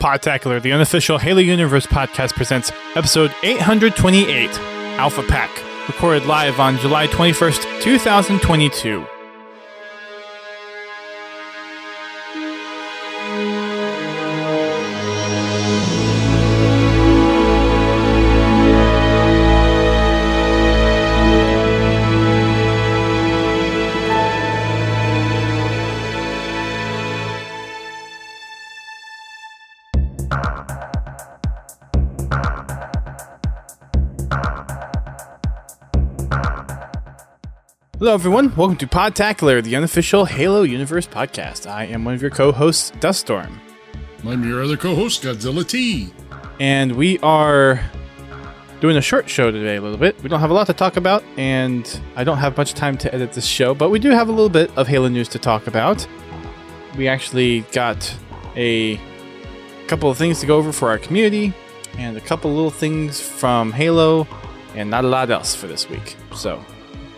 Podtacular, the unofficial Halo Universe podcast, presents episode 828 Alpha Pack, recorded live on July 21st, 2022. Hello, everyone. Welcome to Podtacular, the unofficial Halo Universe podcast. I am one of your co hosts, Duststorm. I'm your other co-host, Godzilla T. And we are doing a short show today, a little bit. We don't have a lot to talk about, and I don't have much time to edit this show, but we do have a little bit of Halo news to talk about. We actually got a couple of things to go over for our community, and a couple little things from Halo, and not a lot else for this week. So,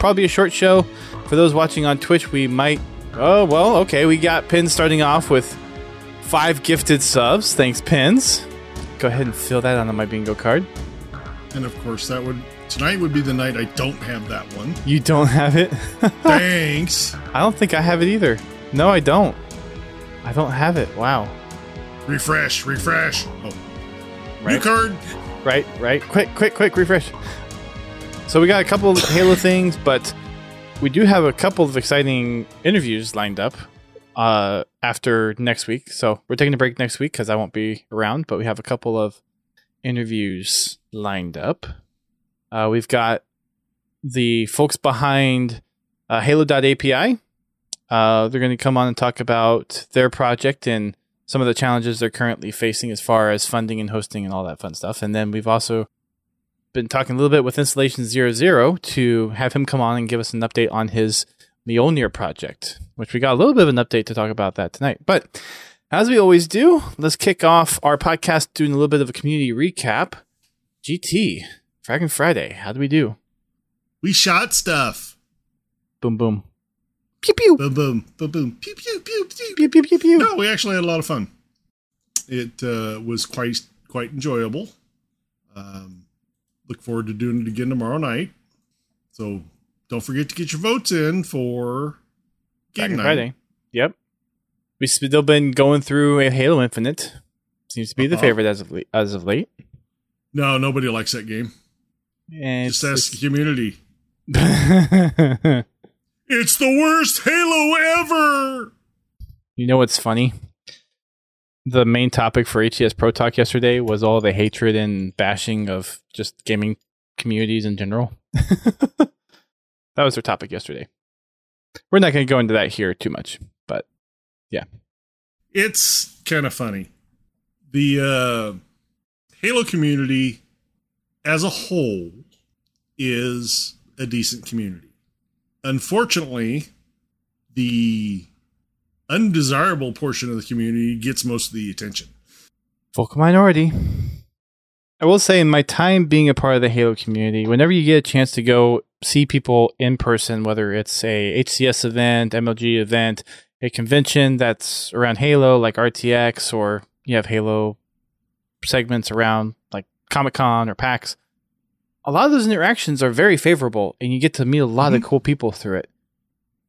probably a short show. For those watching on Twitch, we might. Oh, well, okay. We got Pins starting off with five gifted subs. Thanks, Pins. Go ahead and fill that onto my bingo card. And of course, that would tonight would be the night I don't have that one. You don't have it? Thanks. I don't think I have it either. No, I don't. I don't have it. Wow. refresh, refresh. Oh, new card. Right, right. Quick, quick, quick, refresh. So we got a couple of Halo things, but we do have a couple of exciting interviews lined up uh, after next week. So we're taking a break next week because I won't be around, but we have a couple of interviews lined up. Uh, we've got the folks behind uh, Halo.api. Uh, they're going to come on and talk about their project and some of the challenges they're currently facing as far as funding and hosting and all that fun stuff. And then we've also been talking a little bit with Installation Zero Zero to have him come on and give us an update on his Mjolnir project, which we got a little bit of an update to talk about that tonight. But as we always do, let's kick off our podcast doing a little bit of a community recap. GT, Fragging Friday, how do we do? We shot stuff. Boom, boom. Pew, pew. Boom, boom, boom, boom. Pew, pew, pew, pew. Pew, pew, pew, pew. No, we actually had a lot of fun. It uh, was quite quite enjoyable. Um, look forward to doing it again tomorrow night. So don't forget to get your votes in for game night. Friday. Yep. We've still been going through a Halo Infinite. Seems to be the Uh-oh. favorite as of late. As of late. No, nobody likes that game. And Just ask the community. it's- It's the worst Halo ever. You know what's funny? The main topic for HCS Pro Talk yesterday was all the hatred and bashing of just gaming communities in general. that was their topic yesterday. We're not going to go into that here too much, but yeah. It's kind of funny. The uh, Halo community as a whole is a decent community. Unfortunately, the undesirable portion of the community gets most of the attention. vocal minority. I will say, in my time being a part of the Halo community, whenever you get a chance to go see people in person, whether it's a HCS event, MLG event, a convention that's around Halo, like RTX, or you have Halo segments around like Comic Con or PAX, a lot of those interactions are very favorable, and you get to meet a lot of mhm. cool people through it.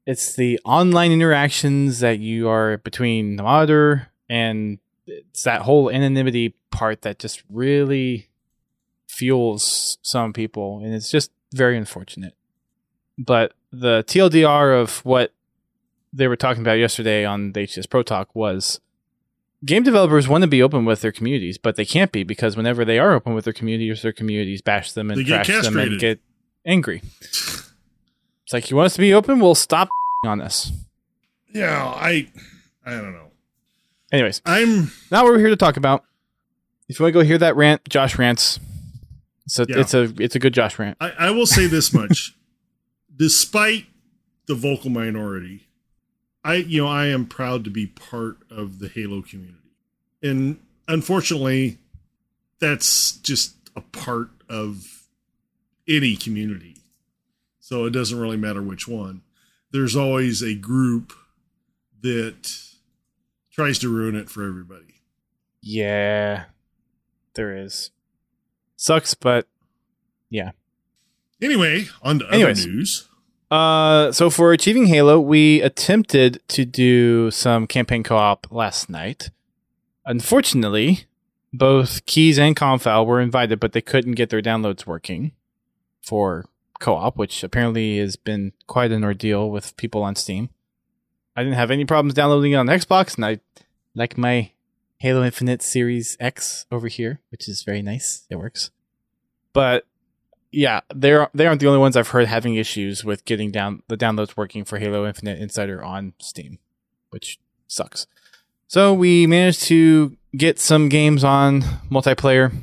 It's the online interactions that you are between the monitor and it's that whole anonymity part that just really fuels some people and it's just very unfortunate. But the tldr of what they were talking about yesterday on the hcs pro talk was game developers want to be open with their communities but they can't be because whenever they are open with their communities their communities bash them and They trash them and get angry. It's like you want us to be open? We'll stop on this Yeah, I I don't know. anyways I'm not what we're here to talk about. If you want to go hear that rant, Josh rants. It's a Yeah. it's a it's a good Josh rant. I, I will say this much. Despite the vocal minority, I you know, I am proud to be part of the Halo community. And unfortunately, that's just a part of any community. So it doesn't really matter which one. There's always a group that tries to ruin it for everybody. Yeah, there is. Sucks, but yeah. Anyway, on to Anyways. other news. Uh, so for achieving Halo, we attempted to do some campaign co-op last night. Unfortunately, both Keys and Confal were invited, but they couldn't get their downloads working for co-op, which apparently has been quite an ordeal with people on Steam. I didn't have any problems downloading it on Xbox, and I like my Halo Infinite Series X over here, which is very nice. It works, but yeah, they're they aren't the only ones I've heard having issues with getting down the downloads working for Halo Infinite Insider on Steam, which sucks. So we managed to get some games on multiplayer,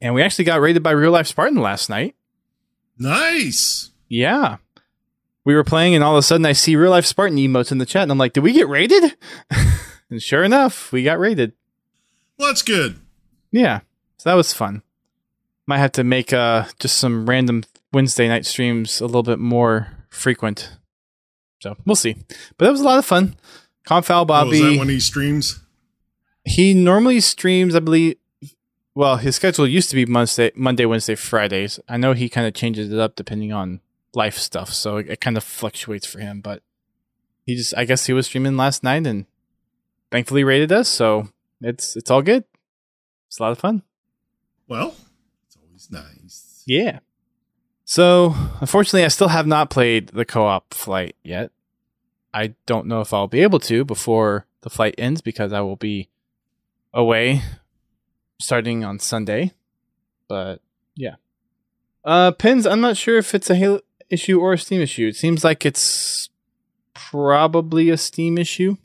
and we actually got raided by Real Life Spartan last night. Nice. Yeah. We were playing, and all of a sudden I see Real Life Spartan emotes in the chat, and I'm like, did we get rated? and sure enough, we got rated. Well, that's good. Yeah. So that was fun. Might have to make uh just some random Wednesday night streams a little bit more frequent. So we'll see. But that was a lot of fun. Confal Oh, is Bobby. that when he streams? he normally streams, I believe well, his schedule used to be Monday Monday, Wednesday, Fridays. I know he kind of changes it up depending on life stuff, so it, it kind of fluctuates for him, but he just I guess he was streaming last night and thankfully rated us, so it's it's all good. It's a lot of fun. Well, it's always nice. Yeah. So, unfortunately, I still have not played the co op flight yet. I don't know if I'll be able to before the flight ends because I will be away starting on Sunday. But yeah. Uh, Pins, I'm not sure if it's a Halo issue or a Steam issue. It seems like it's probably a Steam issue.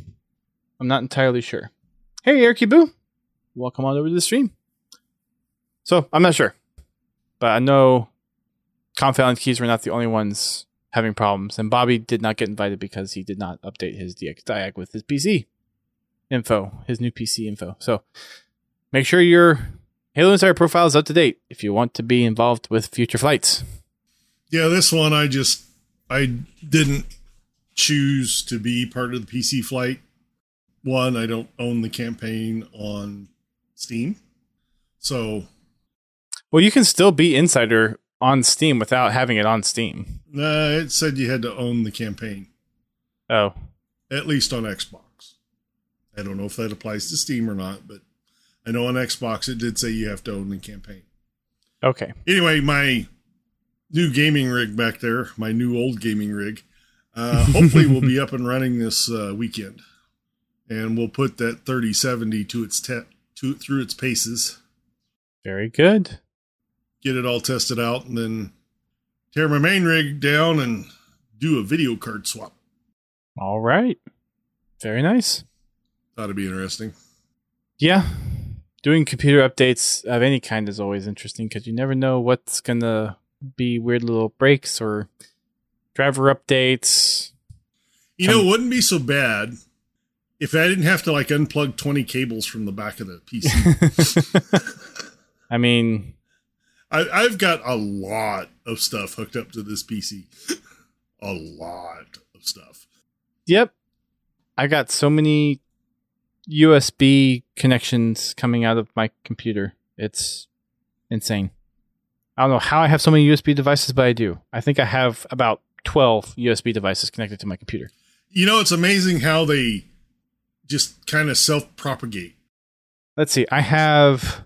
I'm not entirely sure. Hey, Eric Boo. Welcome on over to the stream. So, I'm not sure. But I know Confal and Keys were not the only ones having problems, and Bobby did not get invited because he did not update his Diag with his PC info, his new PC info. So make sure your Halo Insider profile is up to date if you want to be involved with future flights. Yeah, this one I just I didn't choose to be part of the PC flight. One, I don't own the campaign on Steam. So Well, you can still be Insider on Steam without having it on Steam. uh, it said you had to own the campaign, Oh, at least on Xbox. I don't know if that applies to Steam or not, but I know on Xbox it did say you have to own the campaign. okay. Anyway, my new gaming rig back there, my new old gaming rig, uh, hopefully will be up and running this uh, weekend, and we'll put that 3070 to its te- to through its paces, Very good. get it all tested out, and then tear my main rig down and do a video card swap. All right. Very nice. That'd be interesting. Yeah. Doing computer updates of any kind is always interesting because you never know what's going to be weird little breaks or driver updates. You know, it wouldn't be so bad if I didn't have to like unplug 20 cables from the back of the PC. I mean, I, I've got a lot of stuff hooked up to this PC. a lot of stuff. yep. I got so many USB connections coming out of my computer. It's insane. I don't know how I have so many USB devices, but I do. I think I have about 12 USB devices connected to my computer. You know, it's amazing how they just kind of self propagate. let's see i have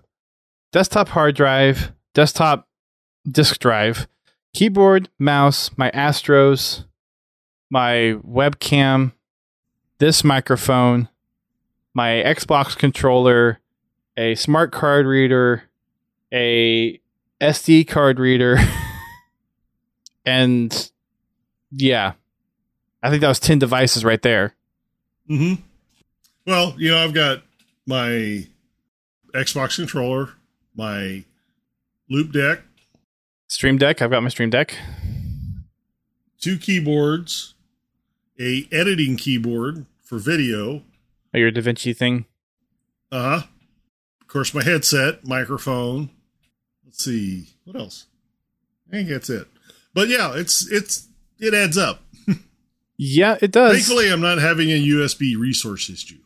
desktop hard drive desktop disk drive keyboard mouse my astros my webcam this microphone my xbox controller a smart card reader a sd card reader and yeah. I think that was 10 devices right there. Mm-hmm. Well, you know, I've got my Xbox controller, my Loupedeck, stream deck i've got my stream deck. Two keyboards, a editing keyboard for video, Your davinci thing uh huh. Of course, my headset, microphone. Let's see what else. I think that's it. But yeah, it's it's it adds up. Yeah, it does. Thankfully, I'm not having a USB resource issue.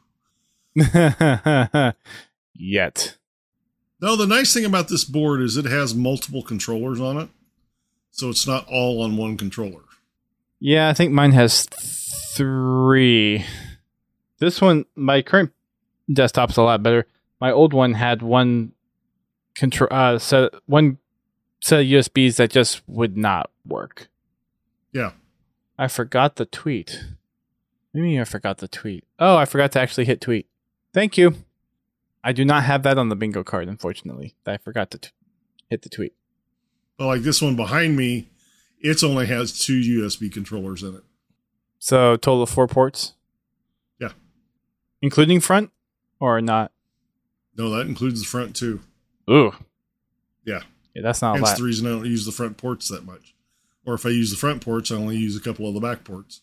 yet. No, the nice thing about this board is it has multiple controllers on it. So it's not all on one controller. Yeah, I think mine has three. This one, my current desktop's a lot better. My old one had one control, uh, set one set of USBs that just would not work. Yeah. I forgot the tweet. Maybe I forgot the tweet. Oh, I forgot to actually hit tweet. Thank you. I do not have that on the bingo card, unfortunately. I forgot to t- hit the tweet. But like this one behind me, it's only has two USB controllers in it. So total of four ports. Including front or not. No, that includes the front too. Ooh, Yeah. yeah, that's not That's the reason I don't use the front ports that much. Or if I use the front ports, I only use a couple of the back ports.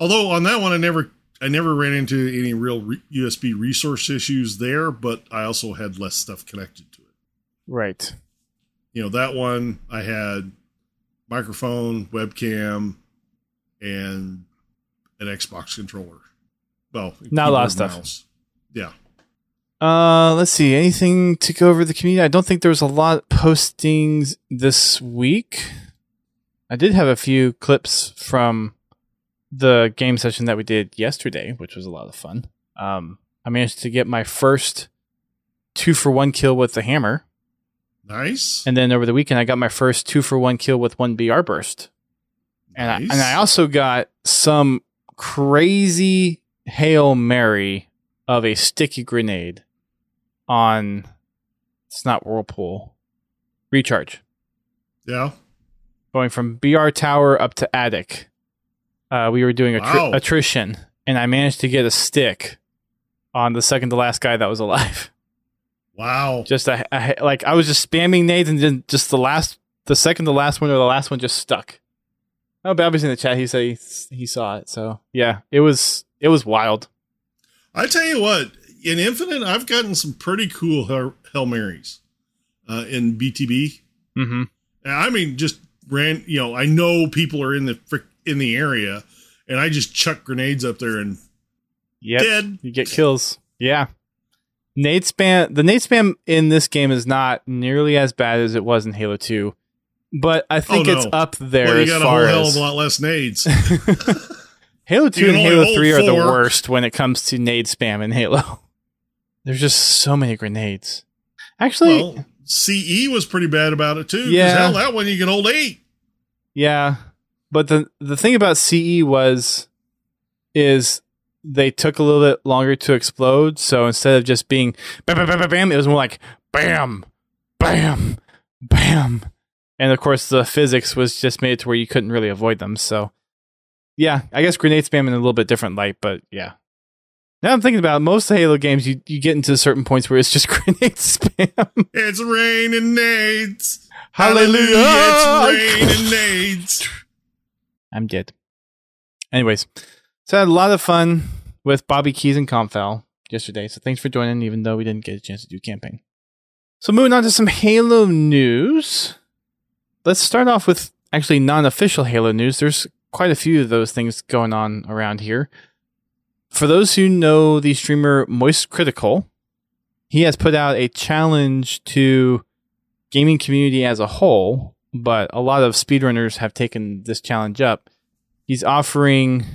Although on that one, I never, I never ran into any real re- USB resource issues there, but I also had less stuff connected to it. Right. You know, that one I had microphone, webcam, and an Xbox controller. Well, Not a lot of stuff. mouse. Yeah. Uh, let's see. Anything to go over the community? I don't think there was a lot of postings this week. I did have a few clips from the game session that we did yesterday, which was a lot of fun. Um, I managed to get my first two for one kill with the hammer, Nice. and then over the weekend I got my first two for one kill with one BR burst. And I, Nice. and I also got some crazy hail mary of a sticky grenade on it's not whirlpool recharge yeah. going from BR tower up to attic. Uh, we were doing attri- Wow. attrition, and I managed to get a stick on the second to last guy that was alive. Wow. Just a, a- like I was just spamming nades, and then just the last, the second to last one or the last one just stuck. Oh, Babby's in the chat. He said he, he saw it. So yeah, it was it was wild. I tell you what, in Infinite, I've gotten some pretty cool Hail, Hail Marys uh, in BTB. Mm-hmm. I mean, just ran. You know, I know people are in the frick, in the area, and I just chuck grenades up there and dead. You get kills. Yeah. Nade spam the nade spam in this game is not nearly as bad as it was in Halo 2. But I think Oh, it's up there Well, you as got a whole hell of a lot less nades. Halo 2 and Halo 3 are the worst when it comes to nade spam in Halo. There's just so many grenades. Actually, well, CE was pretty bad about it too. Yeah. hell, that one you can hold eight. yeah. But the the thing about CE was is they took a little bit longer to explode, so instead of just being bam bam bam bam, bam it was more like bam bam bam. And of course the physics was just made it to where you couldn't really avoid them. So yeah, I guess grenade spam in a little bit different light, but yeah. Now I'm thinking about it, most of the Halo games you, you get into certain points where it's just grenade spam. It's raining nades. Hallelujah! It's raining nades. I'm dead. Anyways, so I had a lot of fun with Bobby Keys and Confal yesterday. So thanks for joining, even though we didn't get a chance to do camping. So moving on to some Halo news. Let's start off with actually non-official Halo news. There's quite a few of those things going on around here. For those who know the streamer Moist Critical, he has put out a challenge to gaming community as a whole, but a lot of speedrunners have taken this challenge up. He's offering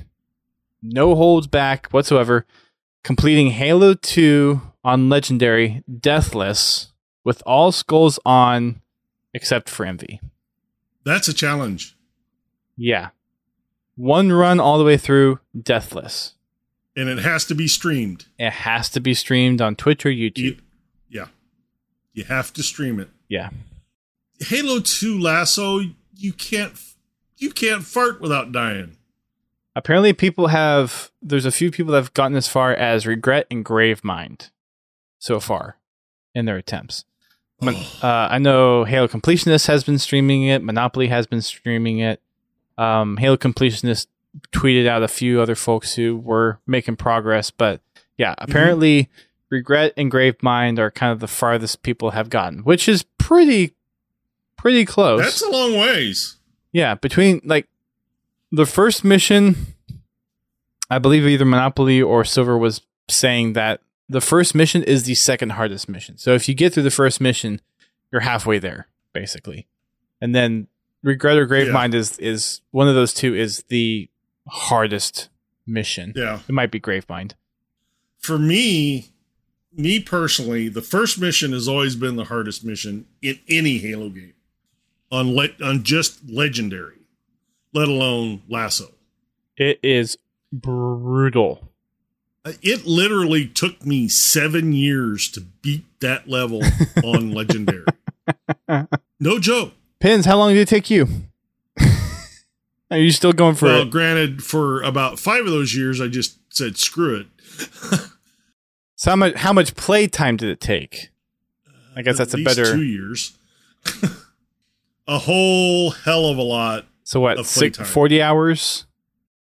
no holds back whatsoever, completing Halo 2 on Legendary Deathless with all skulls on except for Envy. That's a challenge. Yeah. One run all the way through Deathless. And it has to be streamed. It has to be streamed on Twitch or YouTube. You, yeah. You have to stream it. yeah. Halo 2 LASO, you can't you can't fart without dying. Apparently, people have. There's a few people that have gotten as far as Regret and Gravemind so far in their attempts. Mon- uh, I know Halo Completionist has been streaming it. Monopoli has been streaming it. Um, Halo Completionist tweeted out a few other folks who were making progress, but yeah, apparently Regret and Gravemind are kind of the farthest people have gotten, which is pretty, pretty close. That's a long ways. Yeah, between like the first mission, I believe either Monopoli or Silver was saying that the first mission is the second hardest mission. So if you get through the first mission, you're halfway there, basically. And then Regret or Gravemind is is one of those two is the hardest mission. Yeah. It might be Gravemind. For me, me personally, the first mission has always been the hardest mission in any Halo game. On le- on just legendary, let alone LASO. It is brutal. Uh, It literally took me seven years to beat that level on legendary. No joke. Pins, how long did it take you? Are you still going for well, it? granted, for about five of those years, I just said screw it. So how much how much play time did it take? I guess that's At a better two years. a whole hell of a lot. so what of six, 40 hours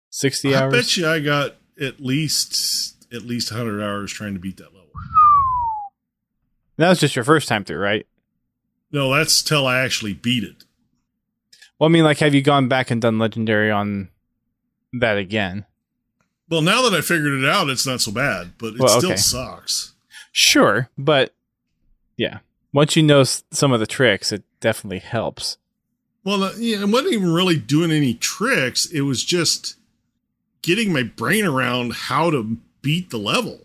60 I hours I bet you I got at least at least hundred hours trying to beat that level. that was just your first time through right No, that's till I actually beat it. well i mean like have you gone back and done legendary on that again Well, now that I figured it out, it's not so bad, but it Well, still sucks. sure but yeah once you know some of the tricks it definitely helps Well, uh, yeah, it wasn't even really doing any tricks. It was just getting my brain around how to beat the level.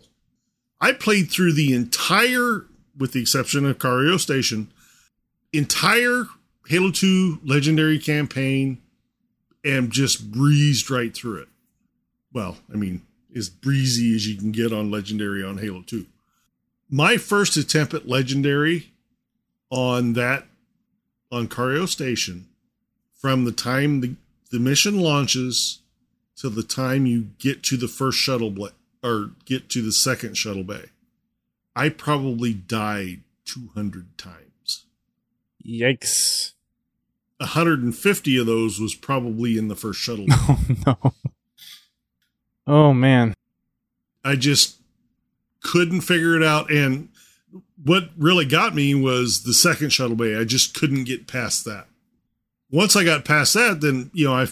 I played through the entire, with the exception of Cairo Station, entire Halo 2 Legendary campaign and just breezed right through it. Well, I mean, as breezy as you can get on Legendary on Halo 2. My first attempt at Legendary on that on Cairo Station from the time the, the mission launches to the time you get to the first shuttle bla- or get to the second shuttle bay. I probably died 200 times. Yikes 150 of those was probably in the first shuttle. oh no oh man I just couldn't figure it out. And what really got me was the second shuttle bay. I just couldn't get past that. Once I got past that, then, you know, I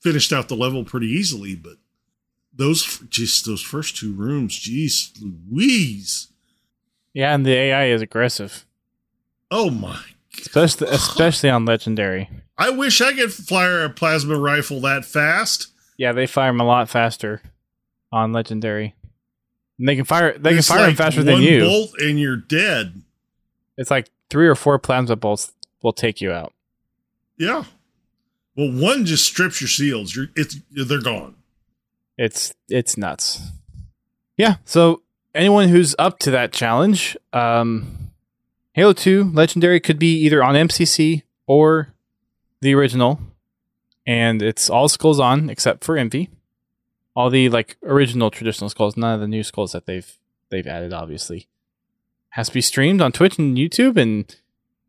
finished out the level pretty easily. But those, just those first two rooms, geez, Louise. yeah and the ai is aggressive Oh my. Especially especially on legendary I wish I could fire a plasma rifle that fast. yeah they fire them a lot faster on legendary and they can fire they It's can fire like them faster than you. bolt and you're dead. it's like three or four plasma bolts will take you out Yeah. Well, one just strips your seals. You're it's they're gone. it's it's nuts yeah so anyone who's up to that challenge um halo 2 legendary could be either on mcc or the original. And it's all skulls on except for envy all the like original traditional skulls none of the new skulls that they've they've added obviously. Has to be streamed on twitch and youtube and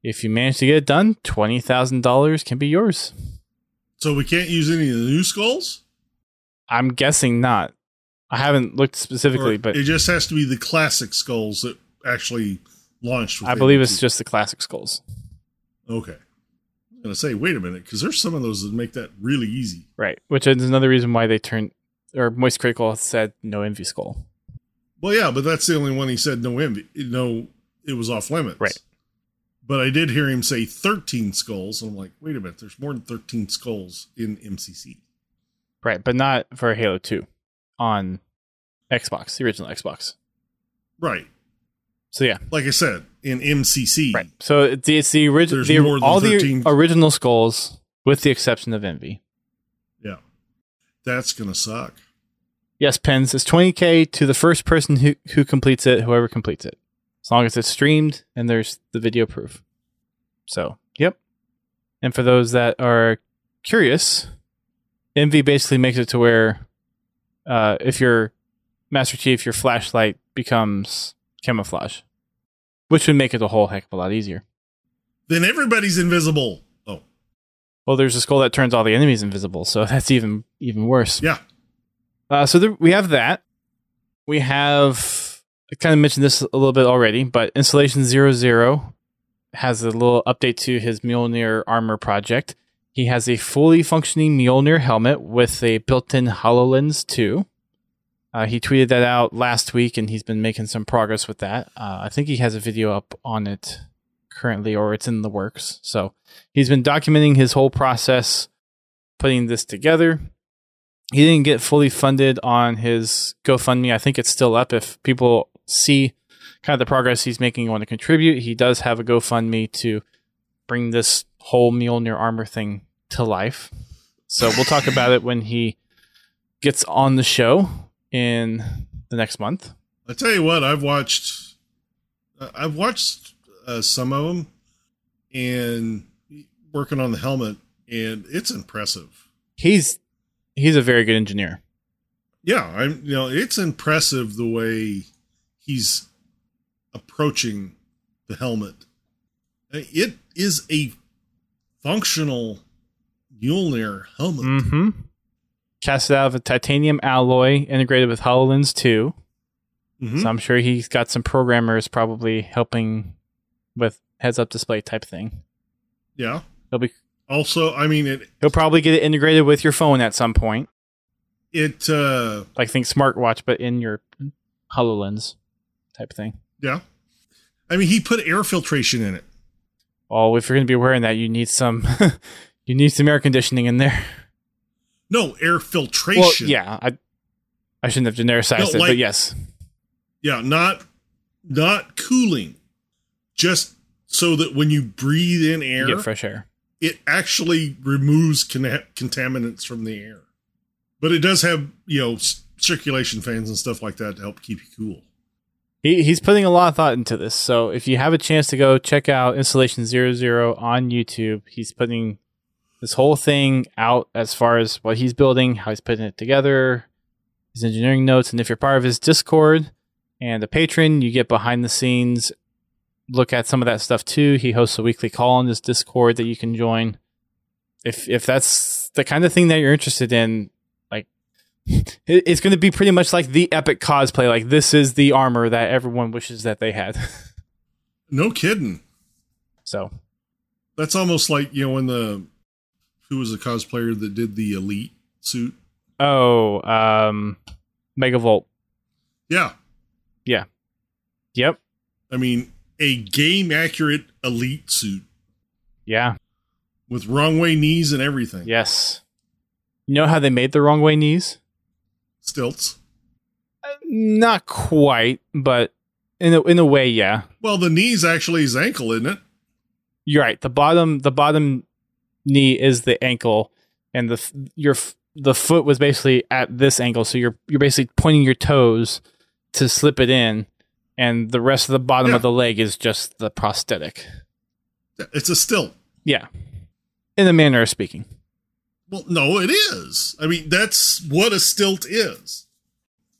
if you manage to get it done $20000 can be yours. So we can't use any of the new skulls? i'm guessing not. I haven't looked specifically Or but it just has to be the classic skulls that actually launched. with I believe it's just the classic skulls. okay. I'm gonna say, wait a minute, because there's some of those that make that really easy. Right. Which is another reason why they turned or Moist Critical said no envy skull. Well, yeah, but that's the only one he said no envy. No, it was off limits. Right. But I did hear him say 13 skulls. And I'm like, wait a minute, there's more than 13 skulls in MCC. Right, but not for Halo 2 on Xbox, the original Xbox. Right. So yeah, Like I said, in MCC. right. So it's the, it's the original the, all 13. the original skulls with the exception of envy. Yeah. That's going to suck. Yes, Pins. It's 20k to the first person who who completes it, whoever completes it. As long as it's streamed and there's the video proof. So, yep. And for those that are curious, Envy basically makes it to where uh, if your Master Chief, your flashlight becomes camouflage, which would make it a whole heck of a lot easier. Then everybody's invisible. Oh, Well, there's a skull that turns all the enemies invisible, so that's even even worse. yeah. Uh, so there, we have that. We have I kind of mentioned this a little bit already, but installation zero zero has a little update to his Mjolnir armor project. He has a fully functioning Mjolnir helmet with a built-in Hololens 2. Uh, he tweeted that out last week, and he's been making some progress with that. Uh, I think he has a video up on it currently, or it's in the works. So he's been documenting his whole process, putting this together. He didn't get fully funded on his GoFundMe. I think it's still up. If people see kind of the progress he's making and want to contribute, he does have a GoFundMe to bring this whole Mjolnir armor thing to life. So we'll talk about it when he gets on the show in the next month. I tell you what, I've watched, I've watched uh, some of them, and working on the helmet, and it's impressive. He's he's a very good engineer. Yeah, I'm. You know, it's impressive the way he's approaching the helmet. It is a functional Mjolnir helmet. Mm-hmm. Cast out of a titanium alloy integrated with HoloLens 2. Mhm. So I'm sure he's got some programmers probably helping with heads up display type thing. Yeah. He'll be Also, I mean it. he'll probably get it integrated with your phone at some point. It. uh Like think smartwatch, but in your HoloLens type thing. Yeah. I mean, he put air filtration in it. Oh, if you're gonna be wearing that, you need some you need some air conditioning in there. No air filtration. Well, yeah, I I shouldn't have genericized No, it, but yes. Yeah, not not cooling, just so that when you breathe in You air, get fresh air. it actually removes conna- contaminants from the air. But it does have you know s- circulation fans and stuff like that to help keep you cool. He he's putting a lot of thought into this. So if you have a chance to go check out Installation Zero Zero on YouTube, he's putting this whole thing out as far as what he's building, how he's putting it together, his engineering notes, and if you're part of his Discord and a patron, you get behind the scenes look at some of that stuff too. He hosts a weekly call on his Discord that you can join. If if that's the kind of thing that you're interested in, like it's going to be pretty much like the epic cosplay. Like this is the armor that everyone wishes that they had. No kidding. so That's almost like you know when the who was the cosplayer that did the elite suit. oh, um, Megavolt. Yeah, Yeah. Yep. I mean a game accurate elite suit Yeah. with wrong way knees and everything. Yes. You know how they made the wrong way knees? Stilts. Not quite, but in a, in a way, yeah. Well, the knees actually is ankle, isn't it? You're right. The bottom the bottom knee is the ankle, and the your the foot was basically at this angle. So you're you're basically pointing your toes to slip it in, and the rest of the bottom Yeah. of the leg is just the prosthetic. It's a stilt. Yeah, in a manner of speaking. Well, no, it is. I mean, that's what a stilt is.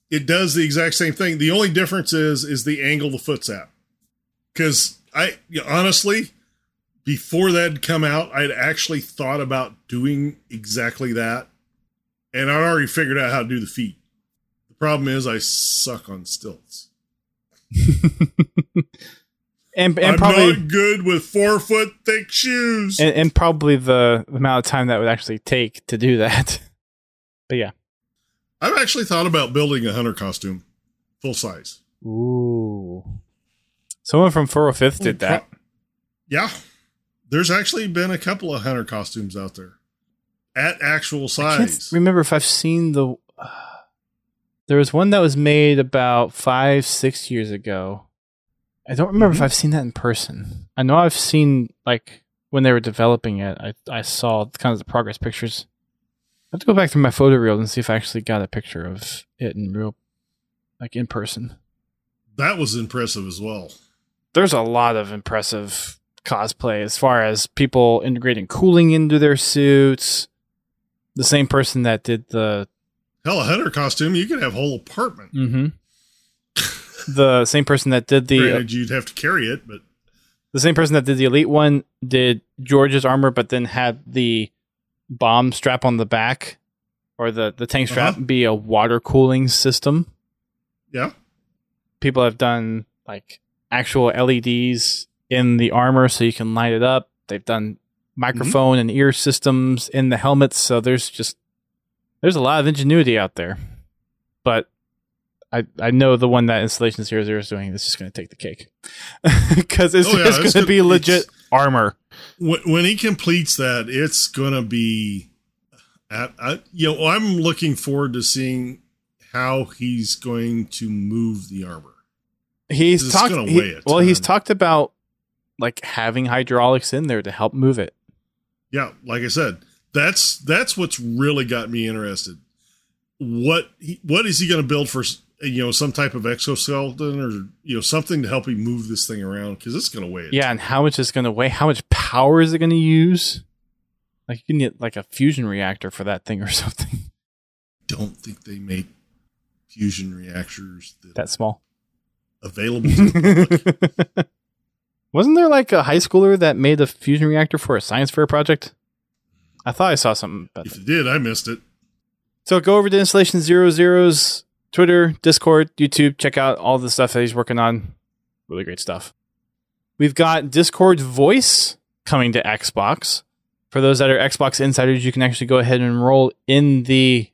It does the exact same thing. The only difference is is the angle the foot's at. Because I you know, honestly, before that had come out, I'd actually thought about doing exactly that, and I'd already figured out how to do the feet. The problem is I suck on stilts. and and I'm probably not good with four foot thick shoes. and, and probably the amount of time that would actually take to do that. But yeah. I've actually thought about building a hunter costume, full size. Ooh. Someone from 405th did that. Yeah. There's actually been a couple of hunter costumes out there at actual I can't size. remember if I've seen the. there was one that was made about five, six years ago. I don't remember if Mhm. I've seen that in person. I know I've seen like when they were developing it. I I saw kind of the progress pictures. I have to go back through my photo reel and see if I actually got a picture of it in real, like in person. that was impressive as well. there's a lot of impressive cosplay as far as people integrating cooling into their suits. The same person that did the Hell, a hunter costume, you could have a whole apartment. mm-hmm. the same person that did the Granted, you'd have to carry it, but the same person that did the elite one did George's armor, but then had the bomb strap on the back or the the tank strap Uh-huh. be a water cooling system. yeah. People have done like actual LEDs in the armor so you can light it up. They've done mm-hmm. microphone and ear systems in the helmets, so there's just there's a lot of ingenuity out there. But I, I know the one that installation zero zero is doing is just going to take the cake because it's Oh, yeah, just going to be legit armor. when, when he completes that, it's gonna be. At, I, you know, I'm looking forward to seeing how he's going to move the armor. He's talked. he- well, he's talked about like having hydraulics in there to help move it. Yeah, like I said, that's that's what's really got me interested. What he, what is he going to build for? You know, some type of exoskeleton or you know something to help him move this thing around because it's going to weigh it. Yeah, and how much is going to weigh? How much power is it going to use? Like you need like a fusion reactor for that thing or something don't think they make fusion reactors that, that small. available. To the public. Wasn't there like a high schooler that made a fusion reactor for a science fair project? I thought I saw something about if that. it did, I missed it. So go over to Installation Zero Zero's Twitter, Discord, YouTube. Check out all the stuff that he's working on. Really great stuff. We've got Discord voice coming to Xbox. For those that are Xbox insiders, you can actually go ahead and enroll in the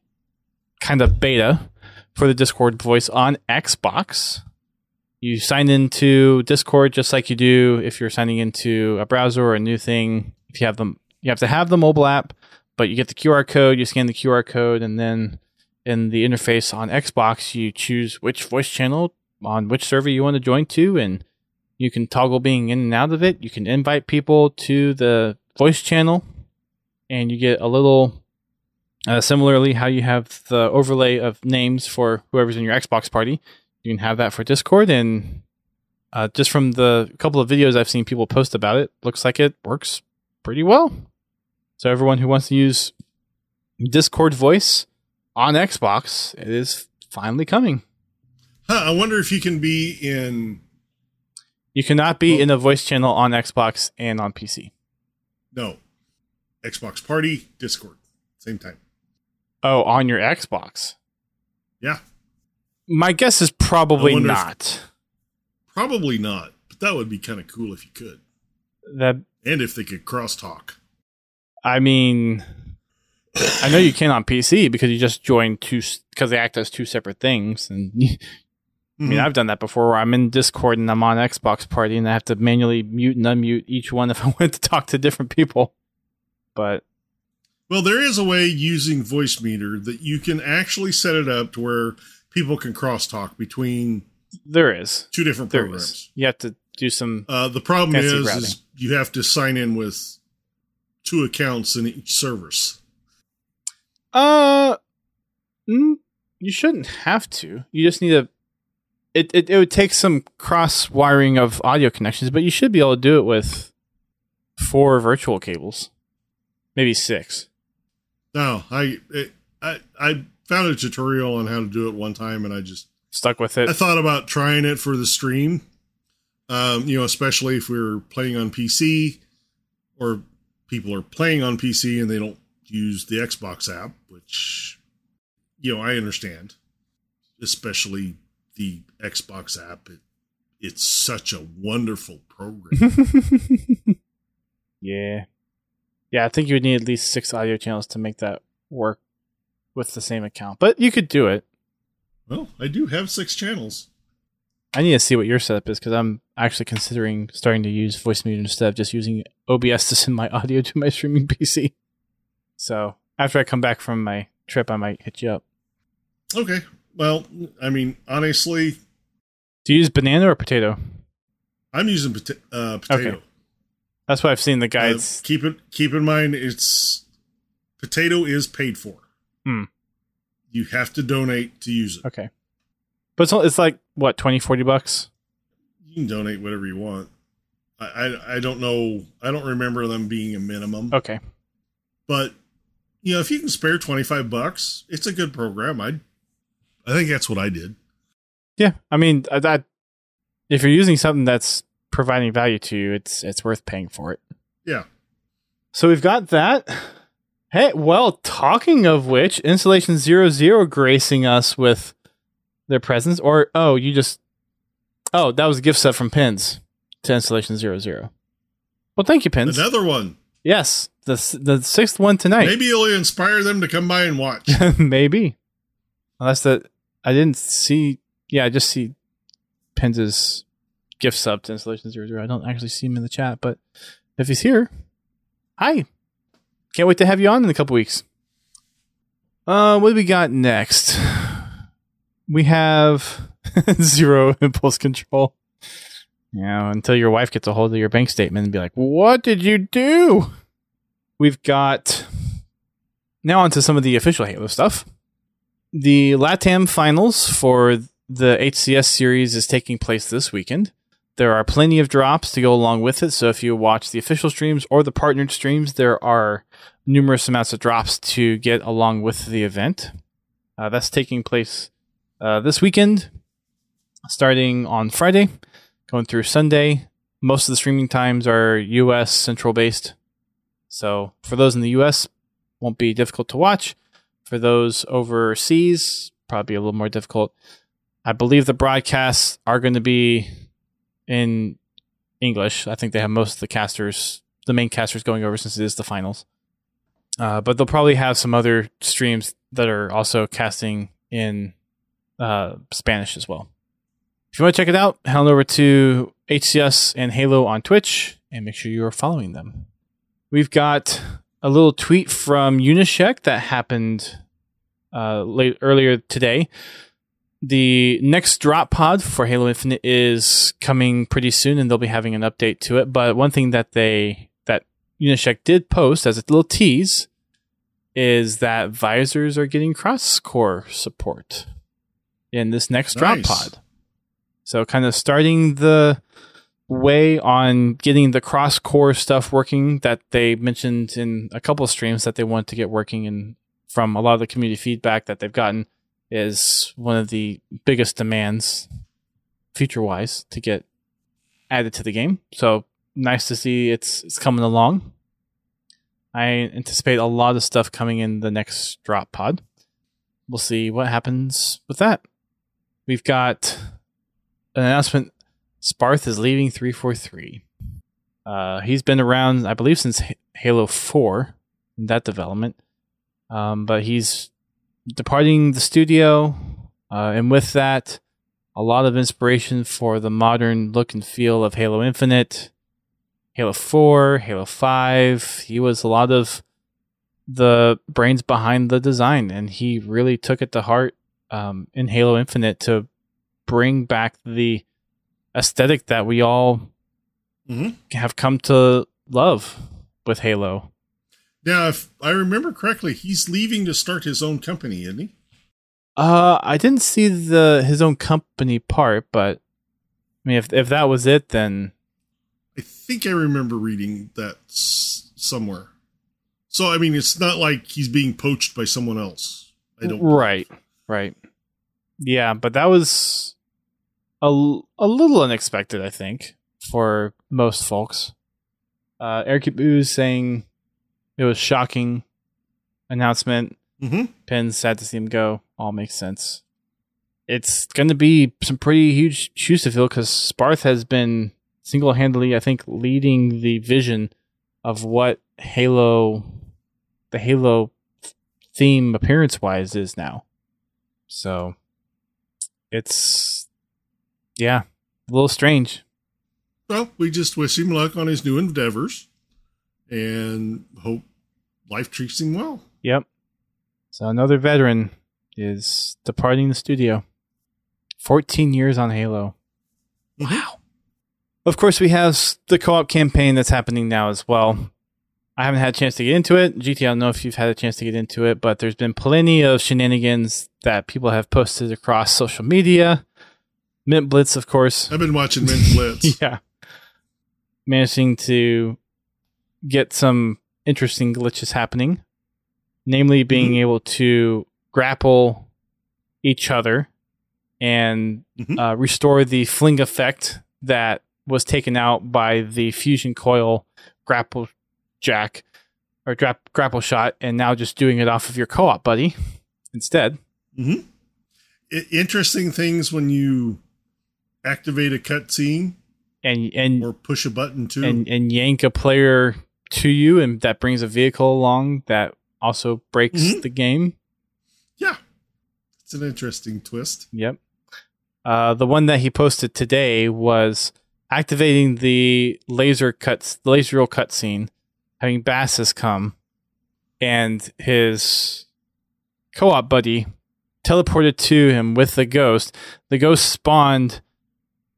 kind of beta for the Discord voice on Xbox. You sign into Discord just like you do if you're signing into a browser or a new thing. If you have them, you have to have the mobile app, but you get the QR code, you scan the QR code, and then in the interface on Xbox, you choose which voice channel on which server you want to join to, and you can toggle being in and out of it. You can invite people to the voice channel, and you get a little. Uh, similarly, how you have the overlay of names for whoever's in your Xbox party, you can have that for Discord. And uh, just from the couple of videos I've seen people post about it, looks like it works pretty well. So everyone who wants to use Discord voice on Xbox, it is finally coming. Huh, I wonder if you can be in. You cannot be in a voice channel on Xbox and on PC. No, Xbox Party Discord same time. Oh, on your Xbox. Yeah, My guess is probably if- not. probably not, but that would be kind of cool if you could, That and if they could crosstalk. I mean, I know you can on PC because you just join two because they act as two separate things. And I mean, Mhm. I've done that before. Where I'm in Discord and I'm on Xbox Party, and I have to manually mute and unmute each one if I want to talk to different people. But Well, there is a way using Voicemeeter that you can actually set it up to where people can crosstalk between there is, two different there programs. is. You have to do some. Uh, the problem is, is you have to sign in with two accounts in each service. Uh, mm, you shouldn't have to. You just need a. It, it it would take some cross wiring of audio connections, but you should be able to do it with four virtual cables, maybe six. No, I it, I I found a tutorial on how to do it one time, and I just Stuck with it. I thought about trying it for the stream. Um, you know, especially if we're playing on PC or people are playing on PC and they don't use the Xbox app, which you know I understand, especially the Xbox app. It, it's such a wonderful program. yeah, yeah. I think you would need at least six audio channels to make that work with the same account, but you could do it. well, I do have six channels. I need to see what your setup is because I'm actually considering starting to use Voicemeeter instead of just using OBS to send my audio to my streaming PC. So after I come back from my trip, I might hit you up. Okay. Well, I mean, honestly, Do you use banana or potato? I'm using pota- uh, potato. Okay. That's what I've seen the Uh, guides. keep it keep in mind it's potato is paid for. Hmm. You have to donate to use it. okay. But it's, it's like, what, 20, 40 bucks? You can donate whatever you want. I, I I don't know. I don't remember them being a minimum. Okay. But you know, if you can spare twenty five bucks, it's a good program. I I think that's what I did. Yeah. I mean, that if you're using something that's providing value to you, it's it's worth paying for it. Yeah. So we've got that. Hey, well, talking of which, Installation Zero Zero gracing us with their presence, or oh, you just oh, that was a gift set from Pins to Installation Zero Zero. Well, thank you, Pins. Another one. yes, the the sixth one tonight. Maybe it'll inspire them to come by and watch. Maybe. Unless that I didn't see yeah, I just see Penz's gift sub to installation zero zero. I don't actually see him in the chat, but if he's here, hi. Can't wait to have you on in a couple weeks. Uh, what do we got next? We have zero impulse control. You know, until your wife gets a hold of your bank statement and be like, "What did you do?" We've got now onto some of the official Halo stuff. The LATAM finals for the HCS series is taking place this weekend. There are plenty of drops to go along with it. So if you watch the official streams or the partnered streams, there are numerous amounts of drops to get along with the event. Uh, that's taking place uh, this weekend, starting on Friday, going through Sunday. Most of the streaming times are US central based. So for those in the US, won't be difficult to watch. For those overseas, probably a little more difficult. I believe the broadcasts are going to be in English. I think they have most of the casters, the main casters going over since it is the finals. Uh, but they'll probably have some other streams that are also casting in uh, Spanish as well. If you want to check it out, head on over to HCS and Halo on Twitch and make sure you are following them. We've got a little tweet from Unyshek that happened uh, late earlier today. The next drop pod for Halo Infinite is coming pretty soon, and they'll be having an update to it. But one thing that they that Unyshek did post as a little tease is that visors are getting cross core support in this next drop pod. So kind of starting the way on getting the cross core stuff working that they mentioned in a couple of streams that they want to get working and from a lot of the community feedback that they've gotten is one of the biggest demands feature wise to get added to the game. So nice to see it's it's coming along. I anticipate a lot of stuff coming in the next drop pod. We'll see what happens with that. We've got an announcement Sparth is leaving 343. Uh, he's been around, I believe, since Halo 4 in that development. Um, but he's departing the studio. Uh, and with that, a lot of inspiration for the modern look and feel of Halo Infinite, Halo 4, Halo 5. He was a lot of the brains behind the design, and he really took it to heart um, in Halo Infinite to bring back the aesthetic that we all Mhm. have come to love with Halo. Now, if I remember correctly, he's leaving to start his own company, isn't he? Uh, I didn't see the his own company part, but I mean, if if that was it, then I think I remember reading that s- somewhere. So, I mean, it's not like he's being poached by someone else. I don't. right, right, yeah. But that was a a little unexpected, I think, for most folks. Uh, Eric Booz saying it was shocking announcement. hmm Penn's sad to see him go. All makes sense. It's going to be some pretty huge shoes to fill because Sparth has been single handedly, I think, leading the vision of what Halo, the Halo theme appearance wise is now. So it's, yeah, a little strange. Well, we just wish him luck on his new endeavors and hope life treats him well. Yep. So another veteran is departing the studio. 14 years on Halo. Wow. Of course, we have the co op campaign that's happening now as well. I haven't had a chance to get into it. GT, I don't know if you've had a chance to get into it, but there's been plenty of shenanigans that people have posted across social media. Mint Blitz, of course. I've been watching Mint Blitz. yeah. Managing to get some interesting glitches happening, namely being able to grapple each other and Mhm. uh, restore the fling effect that was taken out by the fusion coil grapple jack or gra- grapple shot, and now just doing it off of your co op buddy instead. hmm I- interesting things when you activate a cutscene And and or push a button too. and and yank a player to you, and that brings a vehicle along that also breaks Mhm. the game. yeah, it's an interesting twist. Yep. Uh, the one that he posted today was activating the laser cuts, the laser cutscene, having Bassus come, and his co-op buddy teleported to him with the ghost. The ghost spawned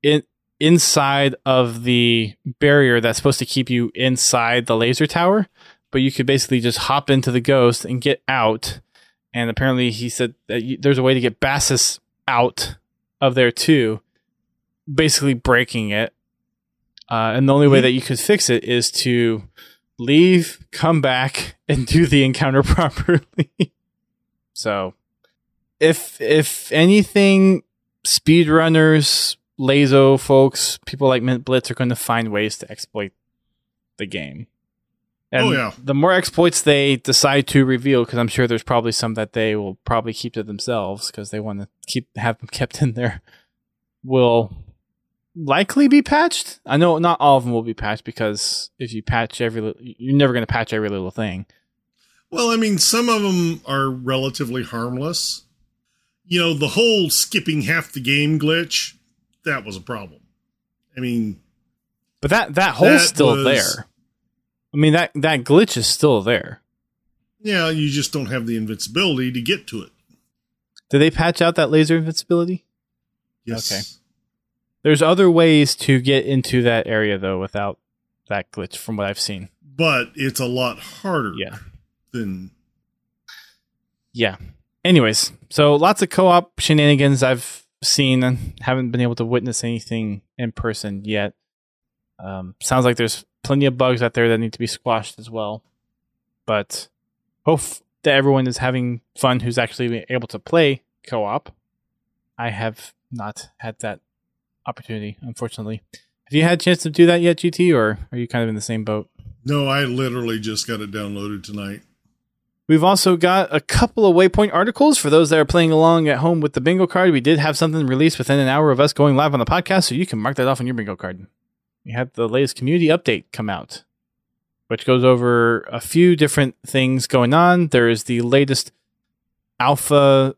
in inside of the barrier that's supposed to keep you inside the laser tower, but you could basically just hop into the ghost and get out. And apparently, he said that you, there's a way to get Bassus out of there too, basically breaking it. Uh, and the only way that you could fix it is to leave, come back, and do the encounter properly. so, if if anything, speedrunners, LASO folks, people like Mint Blitz are going to find ways to exploit the game. Oh, and Oh, yeah. the more exploits they decide to reveal, because I'm sure there's probably some that they will probably keep to themselves because they want to keep have them kept in there, will likely be patched. I know not all of them will be patched because if you patch every, you're never going to patch every little thing. Well, I mean, some of them are relatively harmless. You know, the whole skipping half the game glitch, that was a problem. I mean, But that that hole's That still was- there. I mean that that glitch is still there. yeah, you just don't have the invincibility to get to it. Did they patch out that laser invincibility? Yes. Okay. There's other ways to get into that area though without that glitch from what I've seen. But it's a lot harder Yeah. than Yeah. Anyways, so lots of co-op shenanigans I've seen haven't been able to witness anything in person yet. Um, sounds like there's plenty of bugs out there that need to be squashed as well. But hope that everyone is having fun who's actually able to play co-op. I have not had that opportunity, unfortunately. Have you had a chance to do that yet, GT, or are you kind of in the same boat? No, I literally just got it downloaded tonight. We've also got a couple of Waypoint articles for those that are playing along at home with the bingo card. We did have something released within an hour of us going live on the podcast, so you can mark that off on your bingo card. We had the latest community update come out, which goes over a few different things going on. There is the latest alpha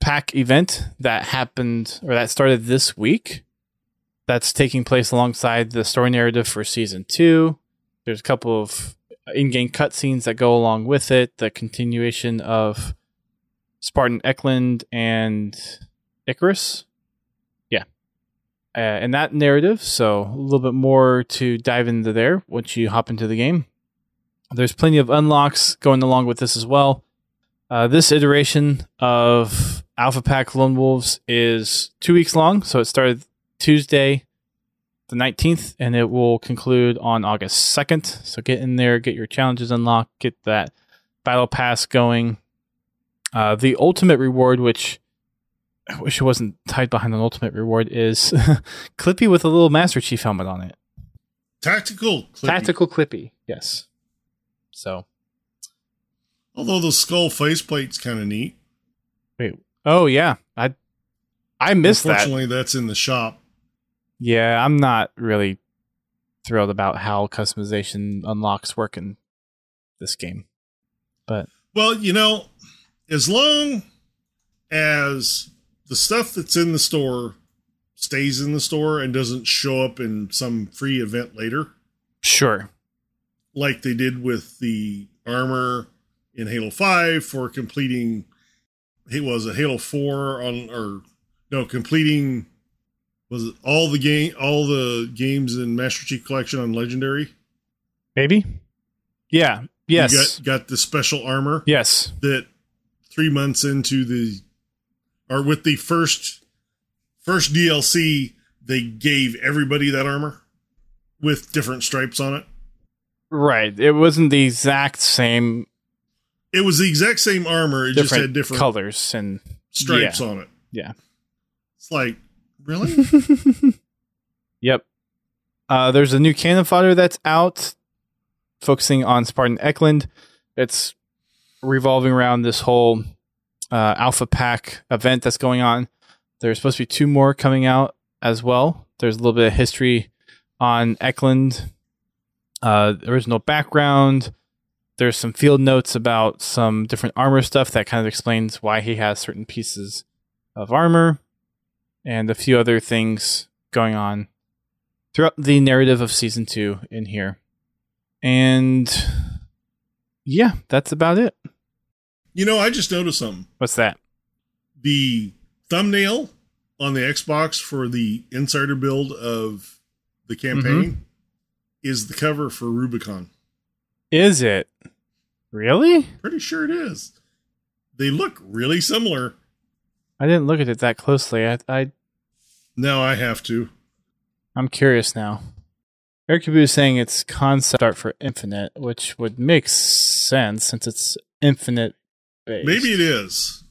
pack event that happened or that started this week. That's taking place alongside the story narrative for season two. There's a couple of in-game cutscenes that go along with it. The continuation of Spartan Eklund and Icarus. Yeah, uh, and that narrative. So a little bit more to dive into there once you hop into the game. There's plenty of unlocks going along with this as well. Uh, this iteration of Alpha Pack Lone Wolves is two weeks long, so it started Tuesday, the 19th, and it will conclude on August 2nd. So get in there, get your challenges unlocked, get that battle pass going. Uh, the ultimate reward, which I wish it wasn't tied behind an ultimate reward, is Clippy with a little Master Chief helmet on it. Tactical. Clippy. Tactical Clippy, yes. So, Although the skull faceplate's kind of neat. wait. Oh, yeah. I I missed that. Unfortunately, that's in the shop. Yeah, I'm not really thrilled about how customization unlocks work in this game. But Well, you know, as long as the stuff that's in the store stays in the store and doesn't show up in some free event later, sure. like they did with the armor in Halo 5 for completing it was a Halo 4 on or no, completing was it all the game all the games in Master Chief Collection on Legendary? Maybe? Yeah. Yes. You got, got the special armor yes. that three months into the or with the first first DLC they gave everybody that armor with different stripes on it. Right. It wasn't the exact same It was the exact same armor, it just had different colors and stripes yeah. on it. Yeah. It's like, really? Yep. Uh, there's a new Canon Fodder that's out, focusing on Spartan Eklund. It's revolving around this whole uh, Alpha Pack event that's going on. There's supposed to be two more coming out as well. There's a little bit of history on Eklund, uh, original background. There's some field notes about some different armor stuff that kind of explains why he has certain pieces of armor. And a few other things going on throughout the narrative of season two in here. And yeah, that's about it. You know, I just noticed something. What's that? The thumbnail on the Xbox for the insider build of the campaign mm-hmm. is the cover for Rubicon. Is it? Really? Pretty sure it is. They look really similar. I didn't look at it that closely. I, I Now I have to. I'm curious now. Eric Cabu is saying it's concept art for Infinite, which would make sense since it's Infinite based. Maybe it is.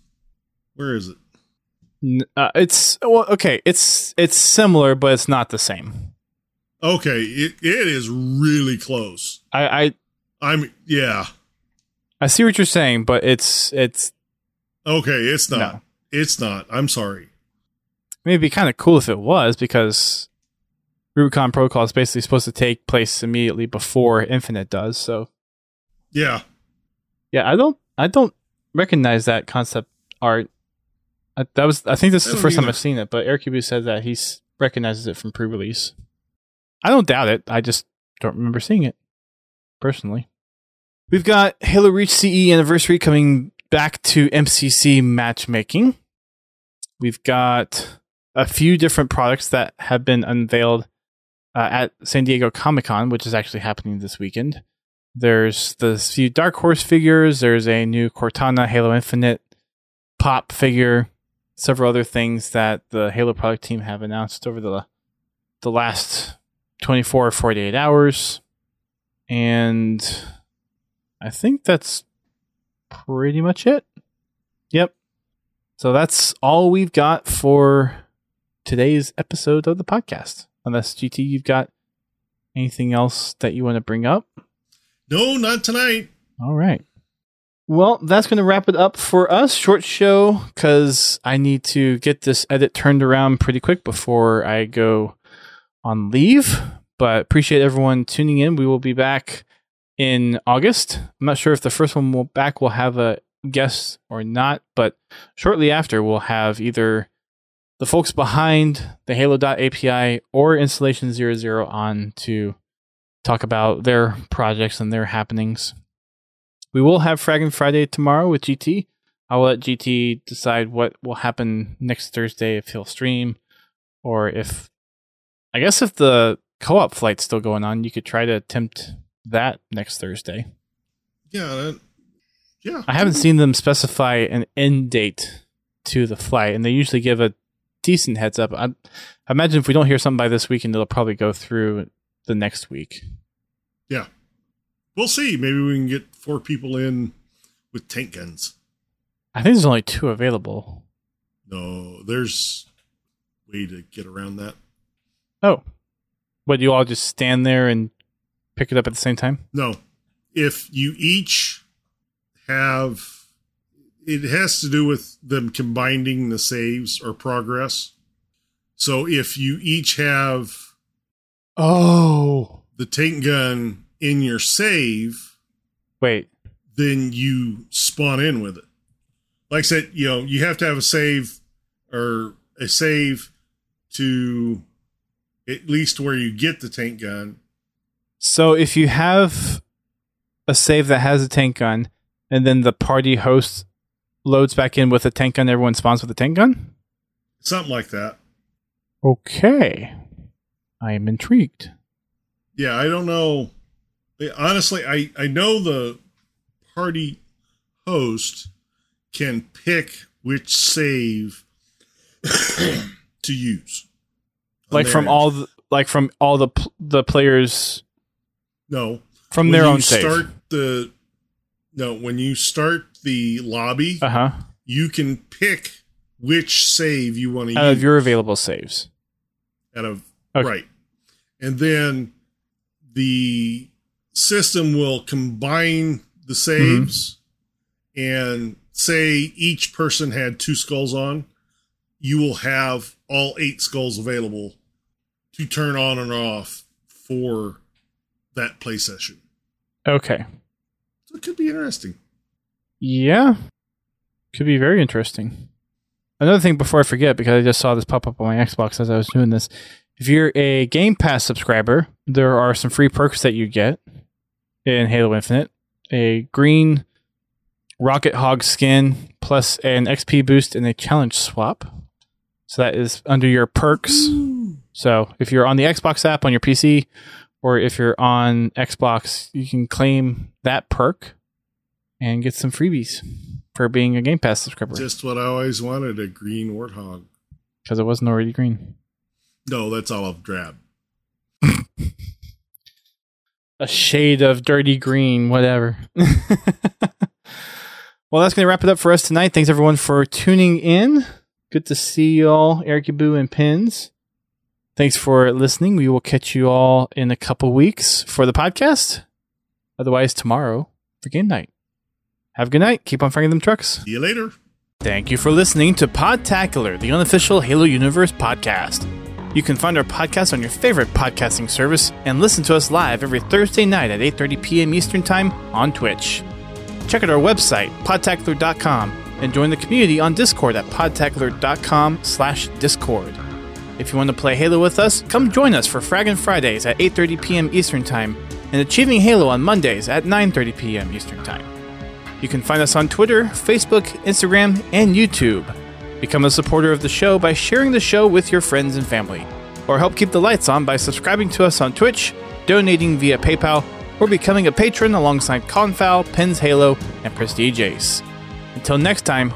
Where is it? Uh, it's well, okay. It's it's similar, but it's not the same. Okay, it, it is really close. I, I I'm yeah. I see what you're saying, but it's it's Okay, it's not. No. It's not. I'm sorry. I mean, it'd be kind of cool if it was because Rubicon Protocol is basically supposed to take place immediately before Infinite does. So Yeah. yeah, I don't I don't recognize that concept art. I, that was I think this is the don't first time. I've seen it, but Eric Cabu said that he recognizes it from pre-release. I don't doubt it. I just don't remember seeing it personally. We've got Halo Reach CE anniversary coming back to MCC matchmaking. We've got a few different products that have been unveiled uh, at San Diego Comic Con, which is actually happening this weekend. There's the few Dark Horse figures. There's a new Cortana Halo Infinite pop figure. Several other things that the Halo product team have announced over the the last 24 or 48 hours. And I think that's pretty much it. Yep. So that's all we've got for today's episode of the podcast. Unless GT, you've got anything else that you want to bring up? No, not tonight. All right. Well, that's going to wrap it up for us. Short show because I need to get this edit turned around pretty quick before I go on leave. But appreciate everyone tuning in. We will be back in August. I'm not sure if the first one will back will have a guest or not, but shortly after we'll have either the folks behind the Halo.api or Installation 00 on to talk about their projects and their happenings. We will have Fragging Friday tomorrow with GT. I'll let GT decide what will happen next Thursday if he'll stream or if I guess if the co-op flight's still going on, you could try to attempt that next Thursday. Yeah. That, yeah. I haven't seen them specify an end date to the flight, and they usually give a decent heads up. I, I imagine if we don't hear something by this weekend, it'll probably go through the next week. Yeah, we'll see. Maybe we can get four people in with tank guns. I think there's only two available. No, there's way to get around that. Oh, would you all just stand there and pick it up at the same time? No. If you each have it has to do with them combining the saves or progress. So if you each have Oh, the tank gun in your save, wait. then you spawn in with it. Like I said, you know, you have to have a save or a save to at least where you get the tank gun. So if you have a save that has a tank gun, and then the party host loads back in with a tank gun, everyone spawns with a tank gun. Something like that. Okay, I am intrigued. Yeah, I don't know. Honestly, I I know the party host can pick which save to use. Like from end. all, the, like from all the the players no from when their own save. start the no when you start the lobby, Uh huh. you can pick which save you want to Out use of your available saves. out of Okay. right, and then the system will combine the saves and say each person had two skulls on. You will have all eight skulls available to turn on and off for that play session. Okay. So it could be interesting. Yeah. Could be very interesting. another thing before I forget, because I just saw this pop up on my Xbox as I was doing this. If you're a Game Pass subscriber, there are some free perks that you get in Halo Infinite. A green Rocket Hog skin plus an XP boost and a challenge swap. So that is under your perks. So if you're on the Xbox app on your PC, or if you're on Xbox, you can claim that perk and get some freebies for being a Game Pass subscriber. Just what I always wanted a green warthog. Because it wasn't already green. No, that's olive drab. a shade of dirty green, whatever. well, that's going to wrap it up for us tonight. Thanks everyone for tuning in. Good to see you all, Eric Boo and Pins. Thanks for listening. We will catch you all in a couple weeks for the podcast. Otherwise, tomorrow for game night. Have a good night. Keep on firing them trucks. See you later. Thank you for listening to Podtacular, the unofficial Halo Universe podcast. You can find our podcast on your favorite podcasting service and listen to us live every Thursday night at 8:30 p.m. Eastern Time on Twitch. Check out our website, podtacular.com, and join the community on Discord at podtacular.com/discord. If you want to play Halo with us, come join us for Fraggin' Fridays at 8:30 p.m. Eastern Time and Achieving Halo on Mondays at 9:30 p.m. Eastern Time. You can find us on Twitter, Facebook, Instagram, and YouTube. Become a supporter of the show by sharing the show with your friends and family, or help keep the lights on by subscribing to us on Twitch, donating via PayPal, or becoming a patron alongside Confal, Pins Halo, and Prestige Ace. Until next time,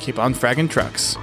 keep on fragging trucks.